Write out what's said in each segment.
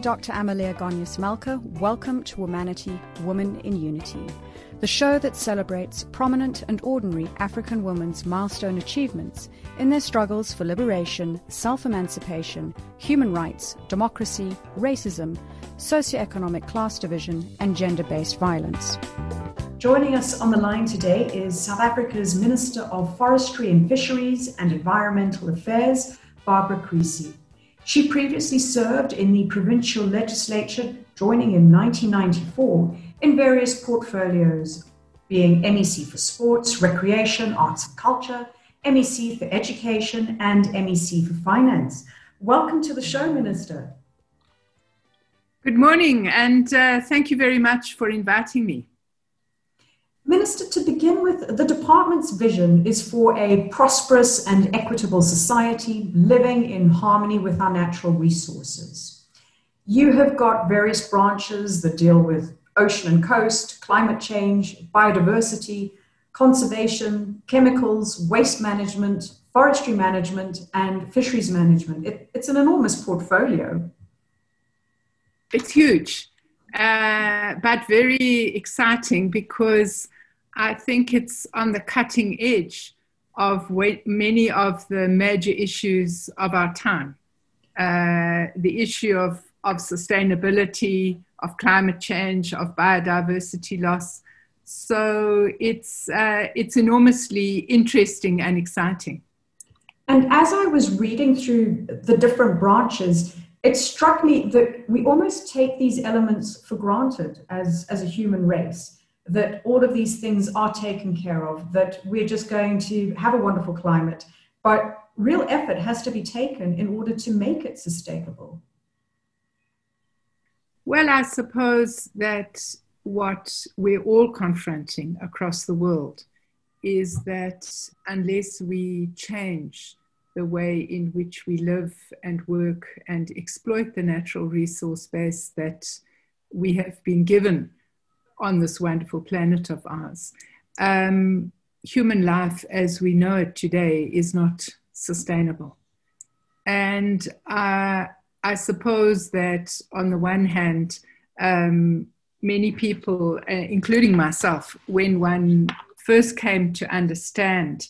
Dr. Amalia Gonyas Malka. Welcome to Womanity, Woman in Unity, the show that celebrates prominent and ordinary African women's milestone achievements in their struggles for liberation, self emancipation, human rights, democracy, racism, socioeconomic class division, and gender based violence. Joining us on the line today is South Africa's Minister of Forestry and Fisheries and Environmental Affairs, Barbara Creecy. She previously served in the provincial legislature, joining in 1994 in various portfolios, being MEC for Sports, Recreation, Arts and Culture, MEC for Education, and MEC for Finance. Welcome to the show, Minister. Good morning, and uh, thank you very much for inviting me. Minister, to begin with, the department's vision is for a prosperous and equitable society living in harmony with our natural resources. You have got various branches that deal with ocean and coast, climate change, biodiversity, conservation, chemicals, waste management, forestry management, and fisheries management. It, it's an enormous portfolio. It's huge, uh, but very exciting because I think it's on the cutting edge of many of the major issues of our time. Uh, the issue of, of sustainability, of climate change, of biodiversity loss. So it's, uh, it's enormously interesting and exciting. And as I was reading through the different branches, it struck me that we almost take these elements for granted as, as a human race that all of these things are taken care of, that we're just going to have a wonderful climate. But real effort has to be taken in order to make it sustainable. Well, I suppose that what we're all confronting across the world is that unless we change the way in which we live and work and exploit the natural resource base that we have been given on this wonderful planet of ours. Um, human life as we know it today is not sustainable. And uh, I suppose that on the one hand, um, many people, uh, including myself, when one first came to understand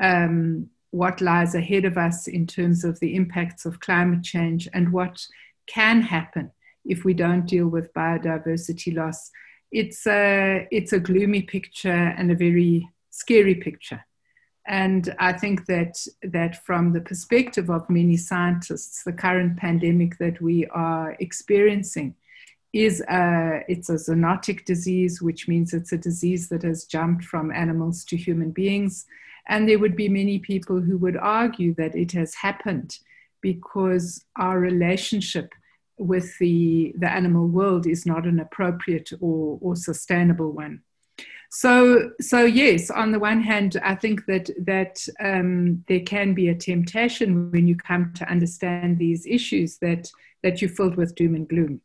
um, what lies ahead of us in terms of the impacts of climate change and what can happen if we don't deal with biodiversity loss, it's a it's a gloomy picture and a very scary picture. And I think that that from the perspective of many scientists, the current pandemic that we are experiencing is a, it's a zoonotic disease, which means it's a disease that has jumped from animals to human beings. And there would be many people who would argue that it has happened because our relationship with the, the animal world is not an appropriate or, or sustainable one. So, so yes, on the one hand, I think that that um, there can be a temptation when you come to understand these issues that that you're filled with doom and gloom.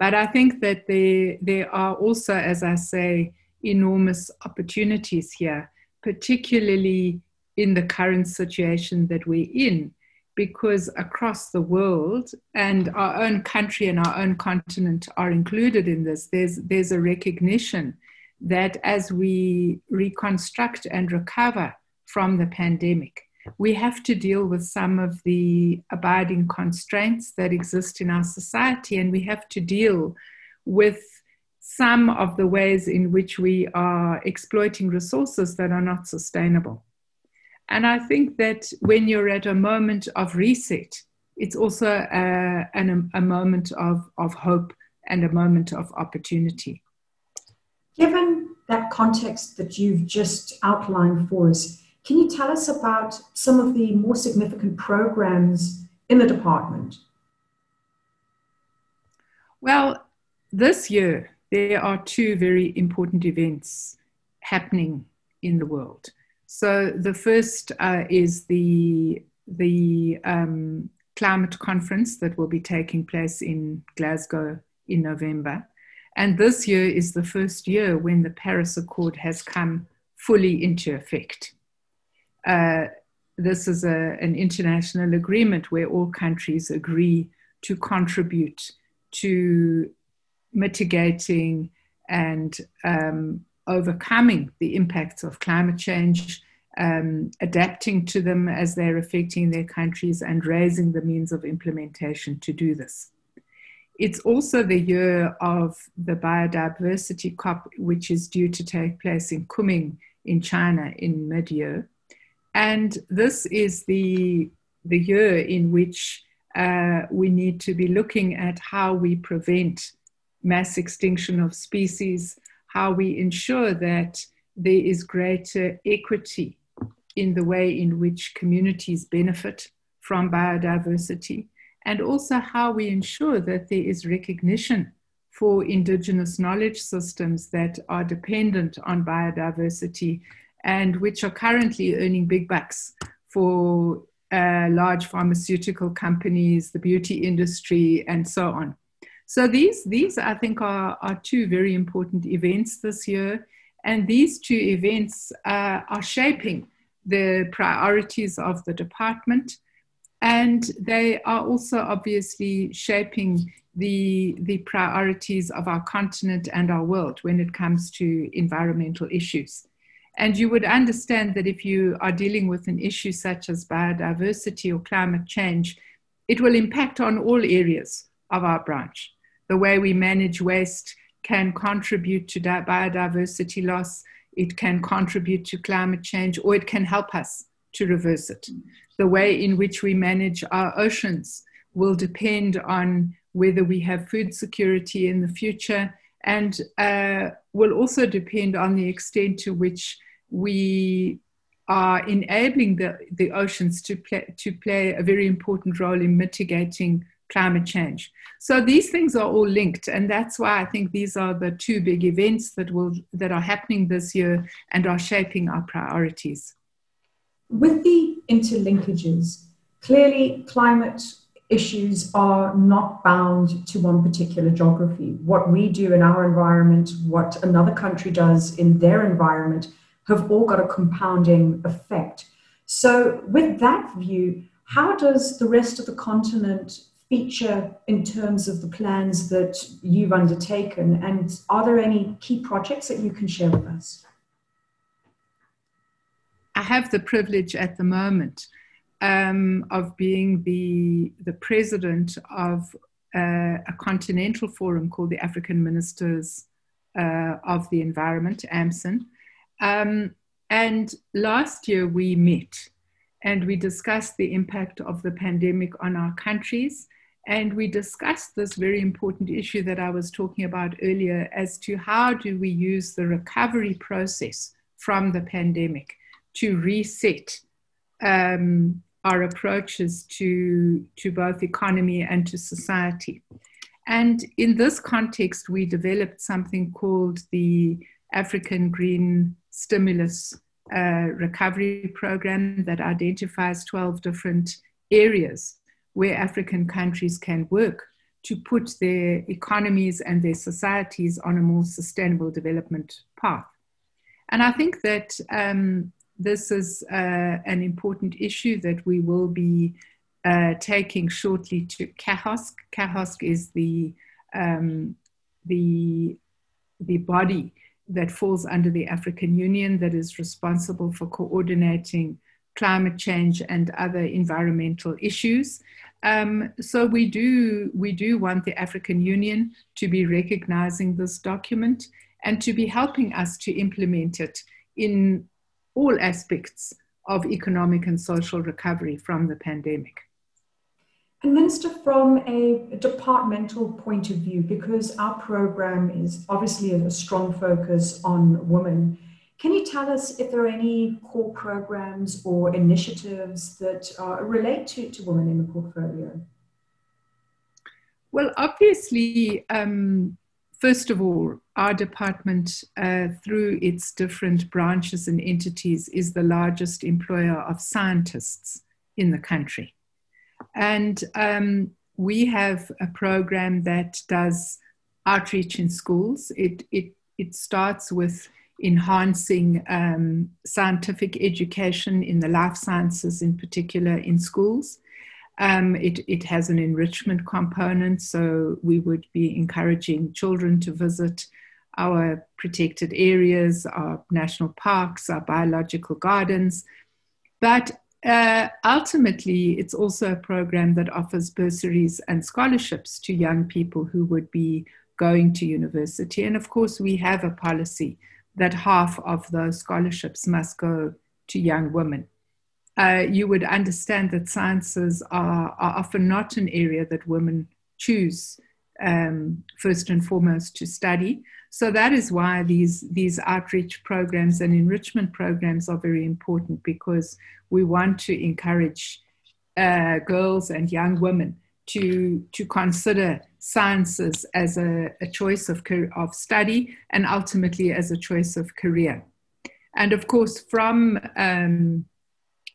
But I think that there there are also, as I say, enormous opportunities here, particularly in the current situation that we're in, because across the world and our own country and our own continent are included in this, there's, there's a recognition that as we reconstruct and recover from the pandemic, we have to deal with some of the abiding constraints that exist in our society, and we have to deal with some of the ways in which we are exploiting resources that are not sustainable. And I think that when you're at a moment of reset, it's also a, an, a moment of, of hope and a moment of opportunity. Given that context that you've just outlined for us, can you tell us about some of the more significant programs in the department? Well, this year there are two very important events happening in the world. So the first uh, is the the um, climate conference that will be taking place in Glasgow in November, and this year is the first year when the Paris Accord has come fully into effect. Uh, this is a, an international agreement where all countries agree to contribute to mitigating and um, overcoming the impacts of climate change, um, adapting to them as they're affecting their countries, and raising the means of implementation to do this. It's also the year of the biodiversity COP, which is due to take place in Kunming in China in mid year. And this is the, the year in which uh, we need to be looking at how we prevent mass extinction of species, how we ensure that there is greater equity in the way in which communities benefit from biodiversity, and also how we ensure that there is recognition for indigenous knowledge systems that are dependent on biodiversity and which are currently earning big bucks for uh, large pharmaceutical companies, the beauty industry, and so on. So these, these I think, are, are two very important events this year. And these two events uh, are shaping the priorities of the department. And they are also obviously shaping the, the priorities of our continent and our world when it comes to environmental issues. And you would understand that if you are dealing with an issue such as biodiversity or climate change, it will impact on all areas of our branch. The way we manage waste can contribute to biodiversity loss, it can contribute to climate change, or it can help us to reverse it. The way in which we manage our oceans will depend on whether we have food security in the future and uh, will also depend on the extent to which we are enabling the, the oceans to play, to play a very important role in mitigating climate change. So these things are all linked, and that's why I think these are the two big events that will that are happening this year and are shaping our priorities. With the interlinkages, clearly climate issues are not bound to one particular geography. What we do in our environment, what another country does in their environment, have all got a compounding effect. So, with that view, how does the rest of the continent feature in terms of the plans that you've undertaken? And are there any key projects that you can share with us? I have the privilege at the moment um, of being the, the president of uh, a continental forum called the African Ministers uh, of the Environment, AMCEN. Um, and last year we met and we discussed the impact of the pandemic on our countries. And we discussed this very important issue that I was talking about earlier as to how do we use the recovery process from the pandemic to reset um, our approaches to, to both economy and to society. And in this context, we developed something called the African Green Stimulus uh, Recovery Program that identifies 12 different areas where African countries can work to put their economies and their societies on a more sustainable development path. And I think that um, this is uh, an important issue that we will be uh, taking shortly to CAHOSC. CAHOSC is the, um, the, the body that falls under the African Union that is responsible for coordinating climate change and other environmental issues. Um, so we do we do want the African Union to be recognizing this document and to be helping us to implement it in all aspects of economic and social recovery from the pandemic. And Minister, from a departmental point of view, because our program is obviously a strong focus on women, can you tell us if there are any core programs or initiatives that uh, relate to, to women in the portfolio? Well, obviously, um, first of all, our department, uh, through its different branches and entities, is the largest employer of scientists in the country. And um, we have a program that does outreach in schools. It, it, it starts with enhancing um, scientific education in the life sciences, in particular in schools. Um, it, it has an enrichment component, so we would be encouraging children to visit our protected areas, our national parks, our biological gardens. But uh, ultimately, it's also a program that offers bursaries and scholarships to young people who would be going to university. And of course, we have a policy that half of those scholarships must go to young women uh, you would understand that sciences are, are, often not an area that women choose um, first and foremost to study. So that is why these, these outreach programs and enrichment programs are very important because we want to encourage uh, girls and young women to, to consider sciences as a, a choice of, of study and ultimately as a choice of career. And of course, from um,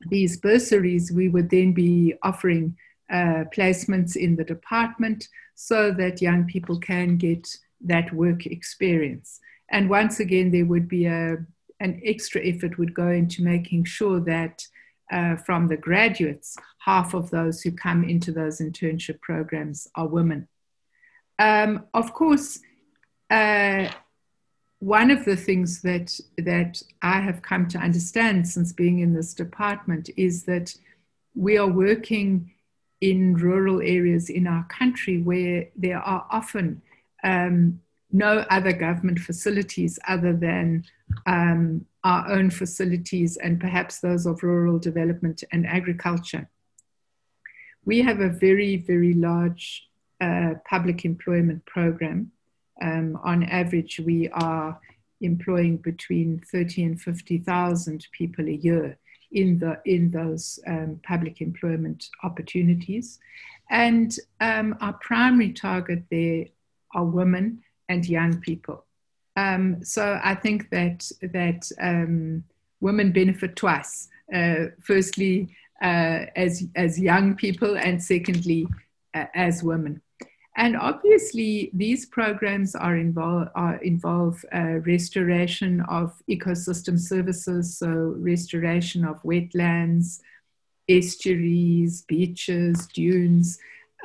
these bursaries, we would then be offering uh, placements in the department so that young people can get that work experience. And once again, there would be a, an extra effort would go into making sure that uh, from the graduates, half of those who come into those internship programs are women. Um, of course, uh, one of the things that that I have come to understand since being in this department is that we are working in rural areas in our country where there are often um, no other government facilities other than um, our own facilities and perhaps those of rural development and agriculture. We have a very, very large uh, public employment program um, on average, we are employing between 30 and 50,000 people a year in, the, in those um, public employment opportunities. And um, our primary target there are women and young people. Um, so I think that, that um, women benefit twice. Uh, firstly, uh, as, as young people, and secondly, uh, as women. And obviously, these programs are involve, are involve uh, restoration of ecosystem services, so restoration of wetlands, estuaries, beaches, dunes,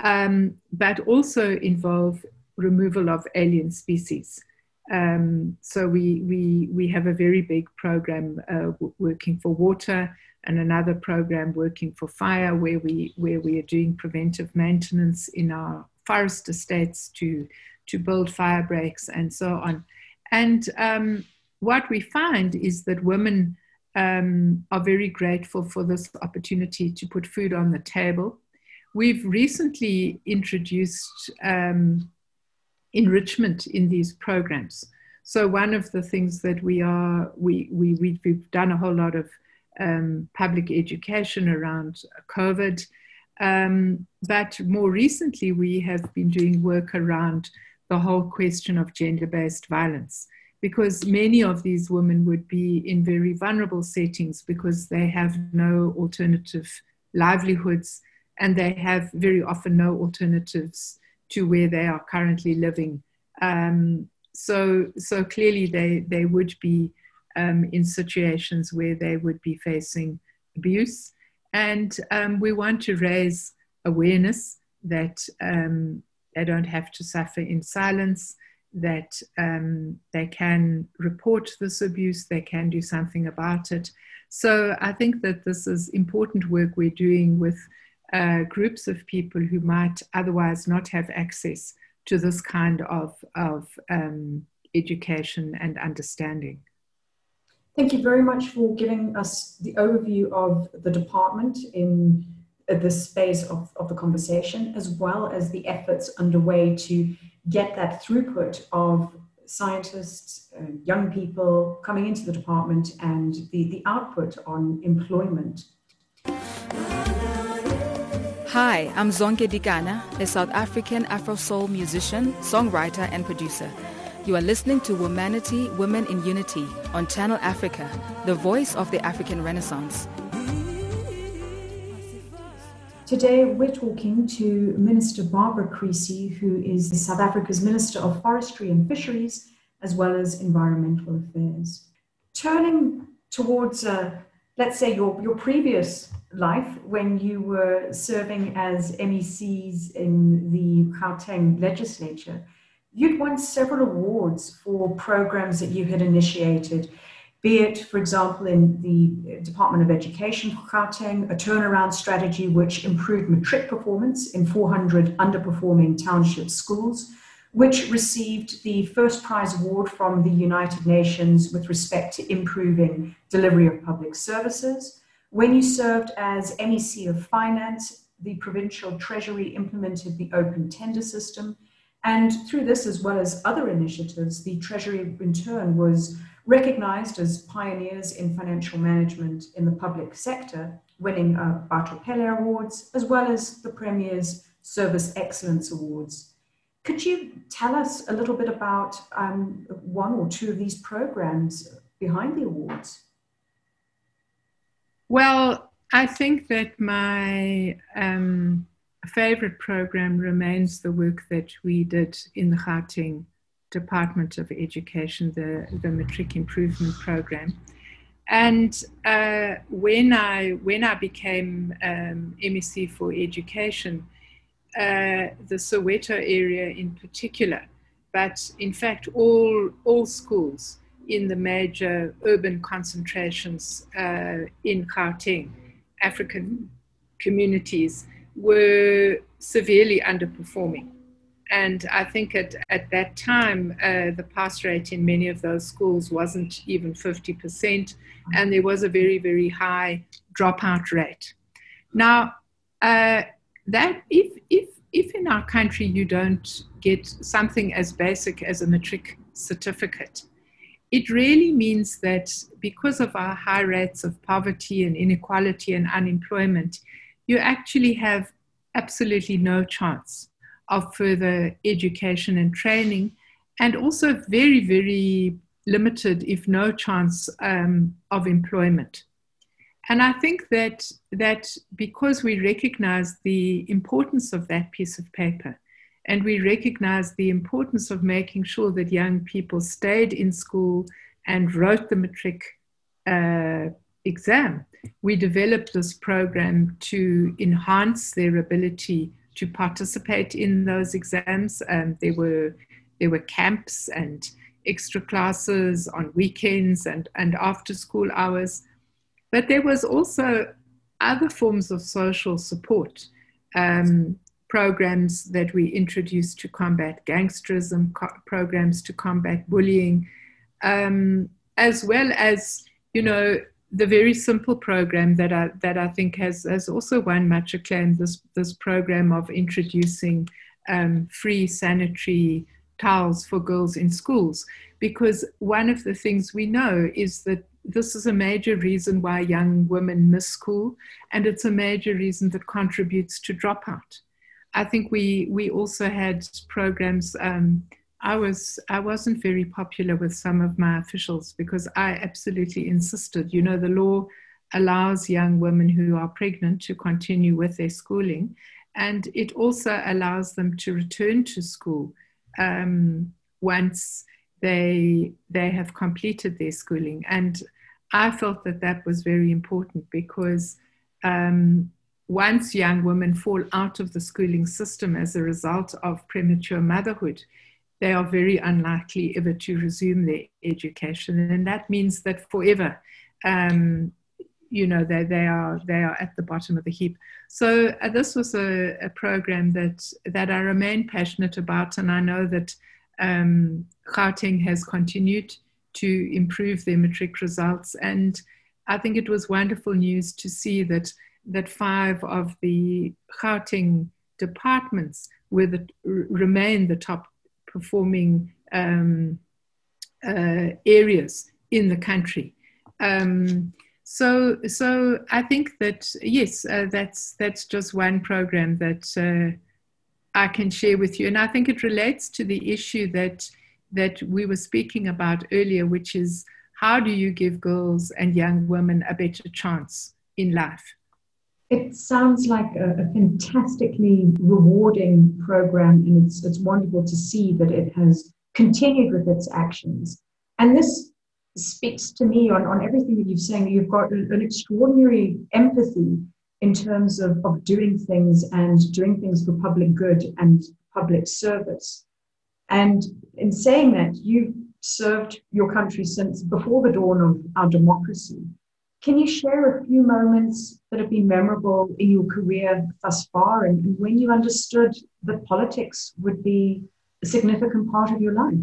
um, but also involve removal of alien species. Um, so we, we, we have a very big program uh, working for water and another program working for fire where we, where we are doing preventive maintenance in our forest estates to, to build fire breaks and so on. And um, what we find is that women um, are very grateful for this opportunity to put food on the table. We've recently introduced um, enrichment in these programs. So one of the things that we are we, we we've done a whole lot of um, public education around COVID um, but more recently, we have been doing work around the whole question of gender based violence because many of these women would be in very vulnerable settings because they have no alternative livelihoods and they have very often no alternatives to where they are currently living. Um, so, so clearly, they, they would be um, in situations where they would be facing abuse and um, we want to raise awareness that um, they don't have to suffer in silence, that um, they can report this abuse, they can do something about it. So I think that this is important work we're doing with uh, groups of people who might otherwise not have access to this kind of, of um, education and understanding. Thank you very much for giving us the overview of the department in this phase of, of the conversation, as well as the efforts underway to get that throughput of scientists, uh, young people coming into the department and the, the output on employment. Hi, I'm Zonke Dikana, a South African Afro soul musician, songwriter, and producer. You are listening to Womanity, Women in Unity on Channel Africa, the voice of the African Renaissance. Today, we're talking to Minister Barbara Creecy, who is South Africa's Minister of Forestry and Fisheries, as well as Environmental Affairs. Turning towards, uh, let's say, your, your previous life when you were serving as MECs in the Gauteng legislature. You'd won several awards for programs that you had initiated, be it, for example, in the Department of Education for Gauteng, a turnaround strategy which improved matric performance in 400 underperforming township schools, which received the first prize award from the United Nations with respect to improving delivery of public services. When you served as MEC of Finance, the provincial treasury implemented the open tender system. And through this, as well as other initiatives, the Treasury in turn was recognized as pioneers in financial management in the public sector, winning uh, Batho Pele Awards, as well as the Premier's Service Excellence Awards. Could you tell us a little bit about um, one or two of these programs behind the awards? Well, I think that my um, favorite program remains the work that we did in the Gauteng Department of Education, the, the Matric Improvement Program. And uh, when I when I became um, MEC for Education, uh, the Soweto area in particular, but in fact, all, all schools in the major urban concentrations uh, in Gauteng, African communities, were severely underperforming. And I think at, at that time, uh, the pass rate in many of those schools wasn't even 50%, and there was a very, very high dropout rate. Now, uh, that if if if in our country you don't get something as basic as a matric certificate, it really means that because of our high rates of poverty and inequality and unemployment, you actually have absolutely no chance of further education and training, and also very, very limited, if no chance, um, of employment. And I think that, that because we recognize the importance of that piece of paper, and we recognize the importance of making sure that young people stayed in school and wrote the matric uh, exam, we developed this program to enhance their ability to participate in those exams. Um, there were there were camps and extra classes on weekends and, and after school hours but there was also other forms of social support um, programs that we introduced to combat gangsterism, co- programs to combat bullying, um, as well as, you know, the very simple program that I, that I think has, has also won much acclaim, this, this program of introducing um, free sanitary towels for girls in schools. Because one of the things we know is that this is a major reason why young women miss school, and it's a major reason that contributes to dropout. I think we we also had programs. Um, I was I wasn't very popular with some of my officials because I absolutely insisted. You know, the law allows young women who are pregnant to continue with their schooling, and it also allows them to return to school um, once they they have completed their schooling. And I felt that that was very important because um, once young women fall out of the schooling system as a result of premature motherhood, they are very unlikely ever to resume their education. And that means that forever, um, you know, they, they, are, they are at the bottom of the heap. So uh, this was a, a, program that, that I remain passionate about. And I know that um, Gauteng has continued to improve their matric results. And I think it was wonderful news to see that that five of the Gauteng departments were the, remain the top performing um, uh, areas in the country. Um, so, so I think that yes, uh, that's that's just one program that uh, I can share with you, and I think it relates to the issue that that we were speaking about earlier, which is how do you give girls and young women a better chance in life? It sounds like a, a, fantastically rewarding program, and it's, it's wonderful to see that it has continued with its actions. And this speaks to me on, on everything that you've saying. You've got an extraordinary empathy in terms of, of doing things and doing things for public good and public service. And in saying that, you've served your country since before the dawn of our democracy. Can you share a few moments that have been memorable in your career thus far and, and when you understood that politics would be a significant part of your life?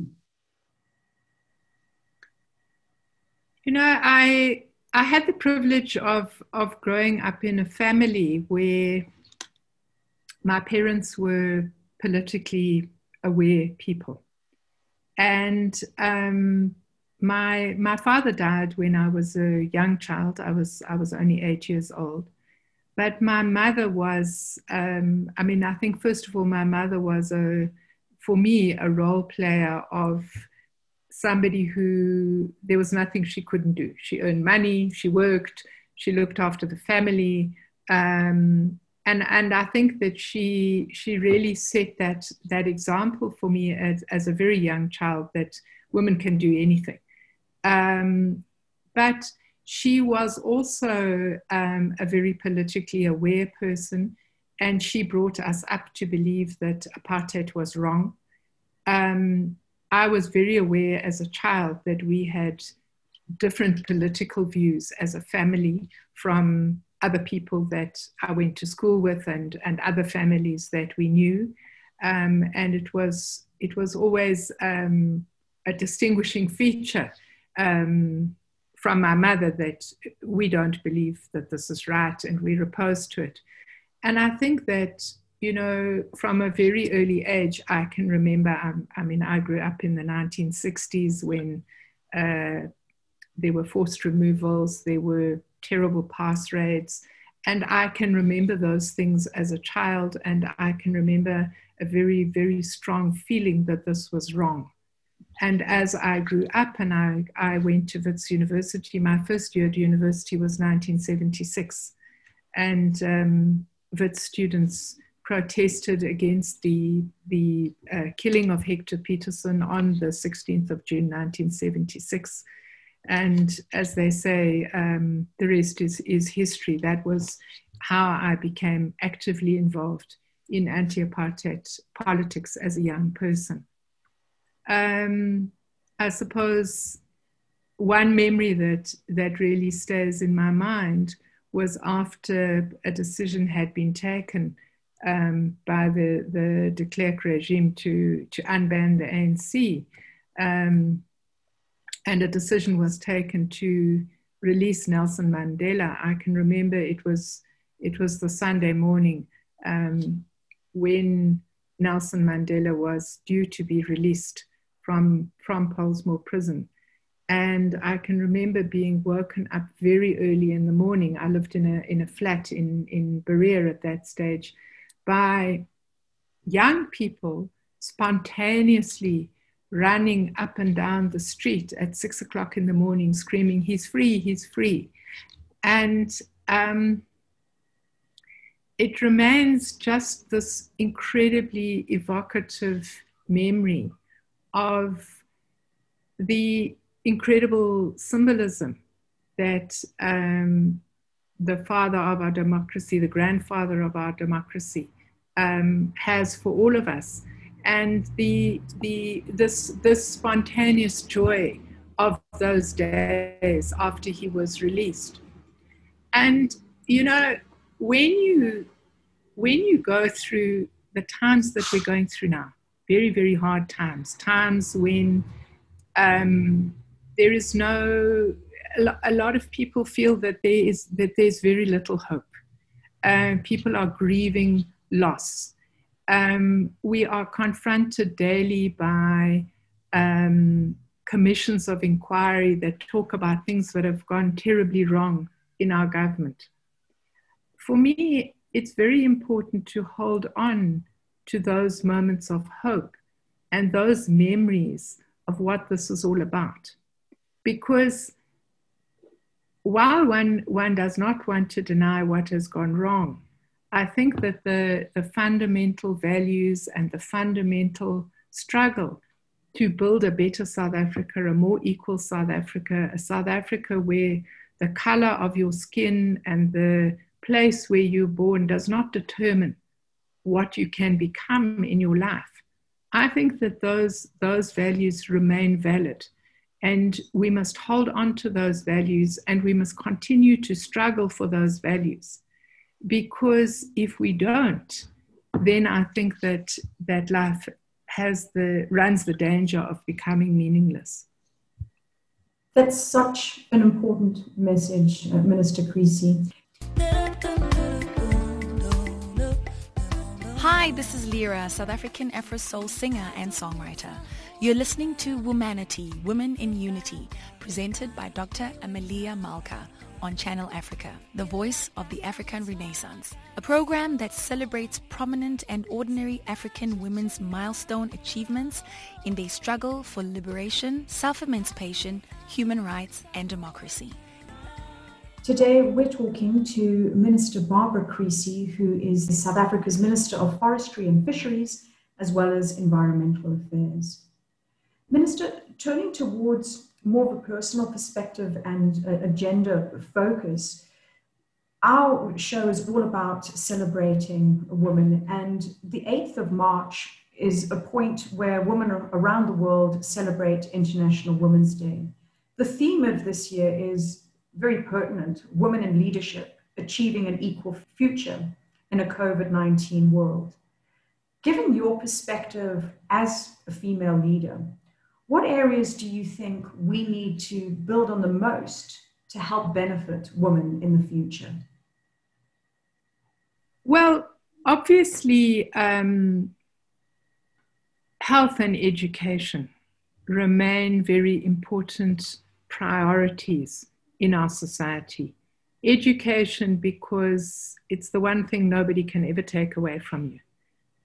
You know, I I had the privilege of of growing up in a family where my parents were politically aware people, and um, my my father died when I was a young child. I was I was only eight years old, but my mother was. Um, I mean, I think first of all, my mother was a for me a role player of somebody who there was nothing she couldn't do. She earned money, she worked, she looked after the family. Um, and, and I think that she she really set that that example for me as, as a very young child that women can do anything. Um, but she was also um, a very politically aware person, and she brought us up to believe that apartheid was wrong. Um, I was very aware as a child that we had different political views as a family from other people that I went to school with and, and other families that we knew. Um, and it was, it was always um, a distinguishing feature um, from my mother that we don't believe that this is right and we're opposed to it. And I think that you know, from a very early age, I can remember, um, I mean, I grew up in the 1960s when uh, there were forced removals, there were terrible pass rates. And I can remember those things as a child, and I can remember a very, very strong feeling that this was wrong. And as I grew up and I, I went to Wits University, my first year at university was 1976. And um, Wits students protested against the, the uh, killing of Hector Pieterson on the 16th of June 1976. And as they say, um, the rest is, is history. That was how I became actively involved in anti apartheid politics as a young person. Um, I suppose one memory that, that really stays in my mind was after a decision had been taken um, by the, the de Klerk regime to, to unban the ANC. Um, and a decision was taken to release Nelson Mandela. I can remember it was, it was the Sunday morning um, when Nelson Mandela was due to be released from, from Pollsmoor prison. And I can remember being woken up very early in the morning. I lived in a, in a flat in, in Berea at that stage by young people spontaneously running up and down the street at six o'clock in the morning, screaming, He's free, he's free. And um, it remains just this incredibly evocative memory of the incredible symbolism that um, the father of our democracy, the grandfather of our democracy, um, has for all of us, and the the this this spontaneous joy of those days after he was released, and you know when you when you go through the times that we're going through now, very very hard times, times when um, there is no a lot of people feel that there is that there's very little hope. Uh, people are grieving loss. Um, we are confronted daily by um, commissions of inquiry that talk about things that have gone terribly wrong in our government. For me, it's very important to hold on to those moments of hope and those memories of what this is all about. Because while one, one does not want to deny what has gone wrong, I think that the, the fundamental values and the fundamental struggle to build a better South Africa, a more equal South Africa, a South Africa where the color of your skin and the place where you're born does not determine what you can become in your life. I think that those, those values remain valid. And we must hold on to those values and we must continue to struggle for those values. Because if we don't, then I think that, that life has the, runs the danger of becoming meaningless. That's such an important message, uh, Minister Creecy. Hi, this is Lira, South African Afro Soul singer and songwriter. You're listening to Womanity, Women in Unity, presented by Dr. Amelia Malka on Channel Africa, the voice of the African Renaissance, a program that celebrates prominent and ordinary African women's milestone achievements in their struggle for liberation, self-emancipation, human rights, and democracy. Today, we're talking to Minister Barbara Creecy, who is South Africa's Minister of Forestry and Fisheries, as well as Environmental Affairs. Minister, turning towards more of a personal perspective and uh, a, a gender focus, our show is all about celebrating women, and the 8th of March is a point where women around the world celebrate International Women's Day. The theme of this year is very pertinent women in leadership achieving an equal future in a COVID 19 world. Given your perspective as a female leader, what areas do you think we need to build on the most to help benefit women in the future? Well, obviously, um, health and education remain very important priorities in our society. Education, because it's the one thing nobody can ever take away from you.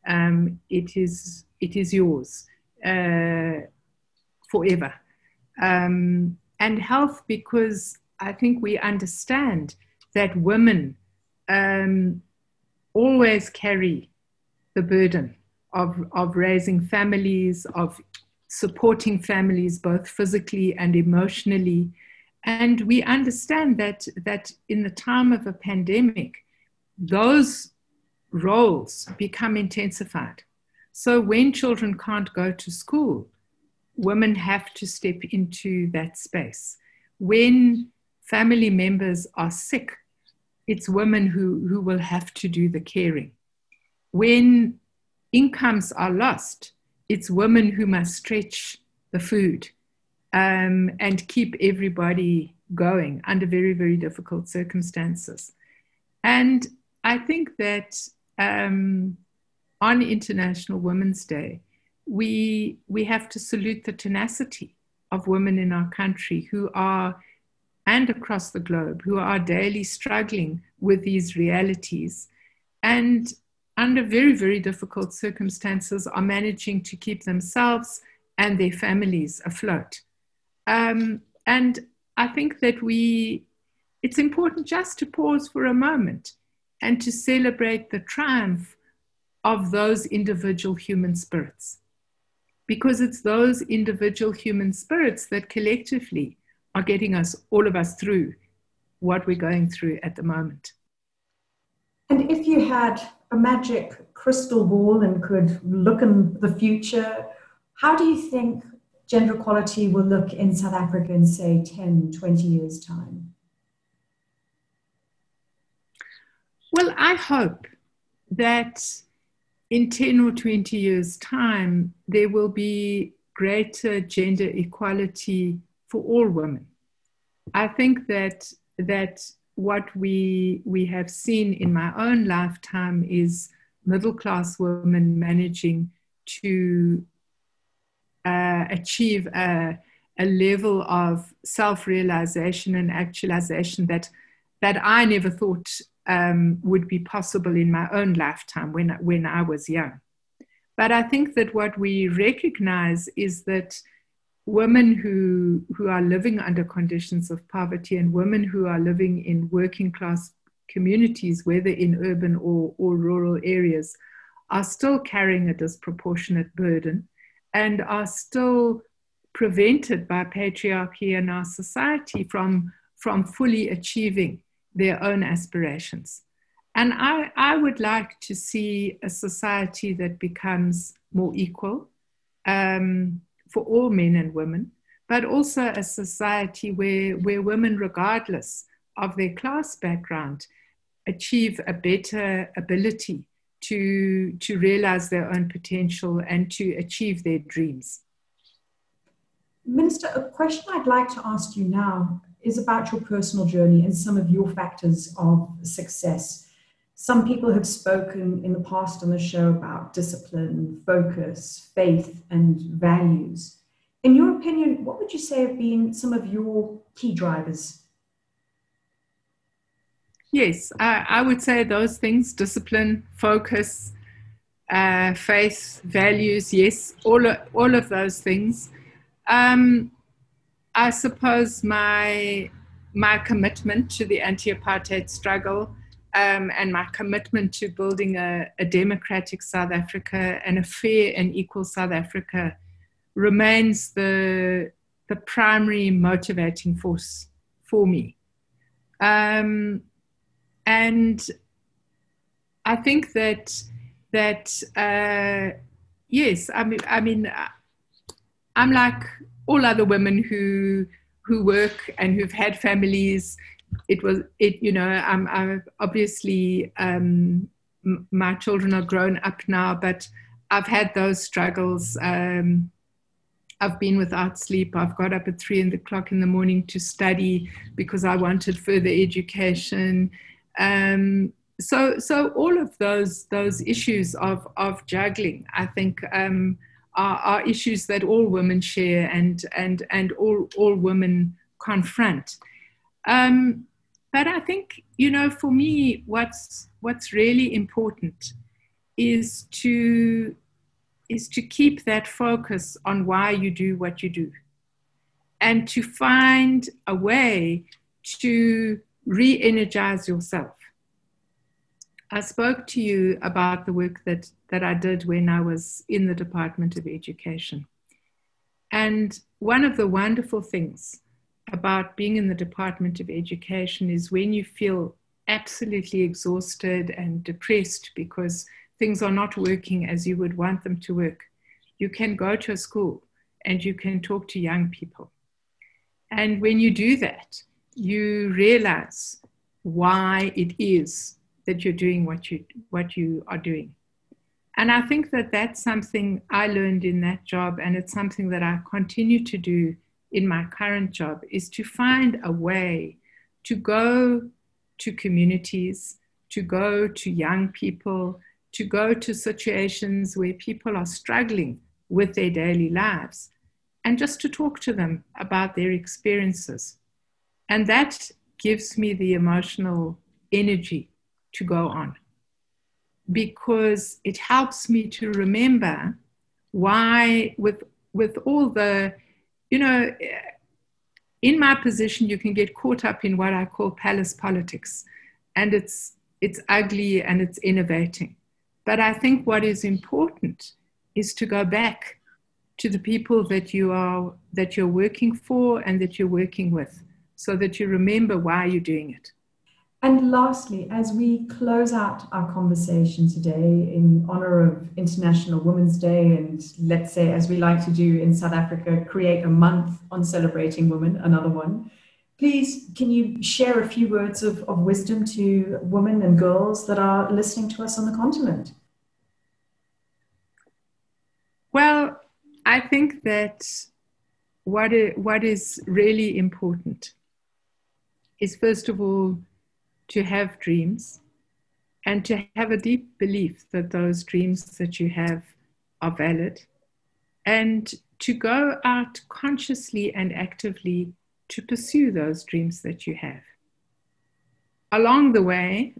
Um, it is it is yours uh, forever. Um, and health, because I think we understand that women um, always carry the burden of, of raising families, of supporting families, both physically and emotionally, and we understand that, that in the time of a pandemic, those roles become intensified. So when children can't go to school, women have to step into that space. When family members are sick, it's women who, who will have to do the caring. When incomes are lost, it's women who must stretch the food um, and keep everybody going under very, very difficult circumstances. And I think that um, on International Women's Day, we, we have to salute the tenacity of women in our country who are, and across the globe, who are daily struggling with these realities and under very, very difficult circumstances are managing to keep themselves and their families afloat. Um, and I think that we, it's important just to pause for a moment and to celebrate the triumph of those individual human spirits. Because it's those individual human spirits that collectively are getting us, all of us, through what we're going through at the moment. And if you had a magic crystal ball and could look in the future, how do you think gender equality will look in South Africa in, say, 10, 20 years' time? Well, I hope that in 10 or 20 years' time, there will be greater gender equality for all women. I think that, that what we, we have seen in my own lifetime is middle class women managing to uh, achieve a, a level of self realization and actualization that, that I never thought um, would be possible in my own lifetime when, when I was young. But I think that what we recognize is that women who, who are living under conditions of poverty and women who are living in working class communities, whether in urban or, or rural areas, are still carrying a disproportionate burden and are still prevented by patriarchy in our society from, from fully achieving their own aspirations. And I, I would like to see a society that becomes more equal um, for all men and women, but also a society where, where women, regardless of their class background, achieve a better ability to, to realize their own potential and to achieve their dreams. Minister, a question I'd like to ask you now is about your personal journey and some of your factors of success. Some people have spoken in the past on the show about discipline, focus, faith, and values. In your opinion, what would you say have been some of your key drivers? Yes, I, I would say those things discipline, focus, uh, faith, values, yes, all of, all of those things. Um, I suppose my my commitment to the anti-apartheid struggle um, and my commitment to building a, a, democratic South Africa and a fair and equal South Africa remains the the primary motivating force for me. Um, and I think that that uh, yes, I mean, I mean, I'm like all other women who who work and who've had families. It was it, you know. I'm, I'm obviously um, m- my children are grown up now, but I've had those struggles. Um, I've been without sleep. I've got up at three in the clock in the morning to study because I wanted further education. Um, so, so all of those those issues of of juggling, I think, um, are, are, issues that all women share and and and all all women confront. Um, but I think you know, for me, what's what's really important is to is to keep that focus on why you do what you do, and to find a way to re-energize yourself I spoke to you about the work that, that I did when I was in the Department of Education. And one of the wonderful things about being in the Department of Education is when you feel absolutely exhausted and depressed because things are not working as you would want them to work, you can go to a school and you can talk to young people. And when you do that, you realize why it is that you're doing what you what you are doing. And i think that that's something i learned in that job and it's something that i continue to do in my current job is to find a way to go to communities to go to young people to go to situations where people are struggling with their daily lives and just to talk to them about their experiences and that gives me the emotional energy to go on. Because it helps me to remember why with with all the you know in my position you can get caught up in what i call palace politics. And it's it's ugly and it's innovating. But i think what is important is to go back to the people that you are that you're working for and that you're working with so that you remember why you're doing it and lastly, as we close out our conversation today in honor of International Women's Day, and let's say, as we like to do in South Africa, create a month on celebrating women, another one, please can you share a few words of, of wisdom to women and girls that are listening to us on the continent? Well, I think that what is, what is really important is, first of all, to have dreams and to have a deep belief that those dreams that you have are valid and to go out consciously and actively to pursue those dreams that you have. Along the way,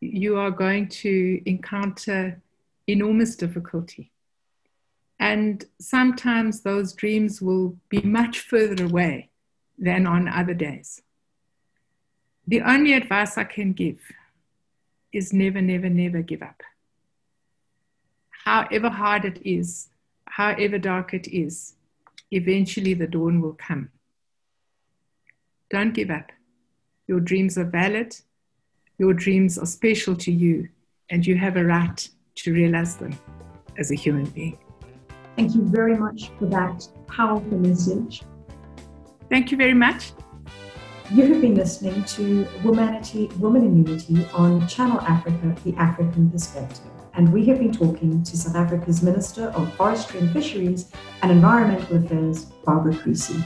you are going to encounter enormous difficulty. And sometimes those dreams will be much further away than on other days. The only advice I can give is never, never, never give up. However hard it is, however dark it is, eventually the dawn will come. Don't give up. Your dreams are valid Your dreams are special to you, and you have a right to realize them as a human being. Thank you very much for that powerful message. Thank you very much. You have been listening to Womanity, Women in Unity on Channel Africa, the African Perspective. And we have been talking to South Africa's Minister of Forestry and Fisheries and Environmental Affairs, Barbara Creecy.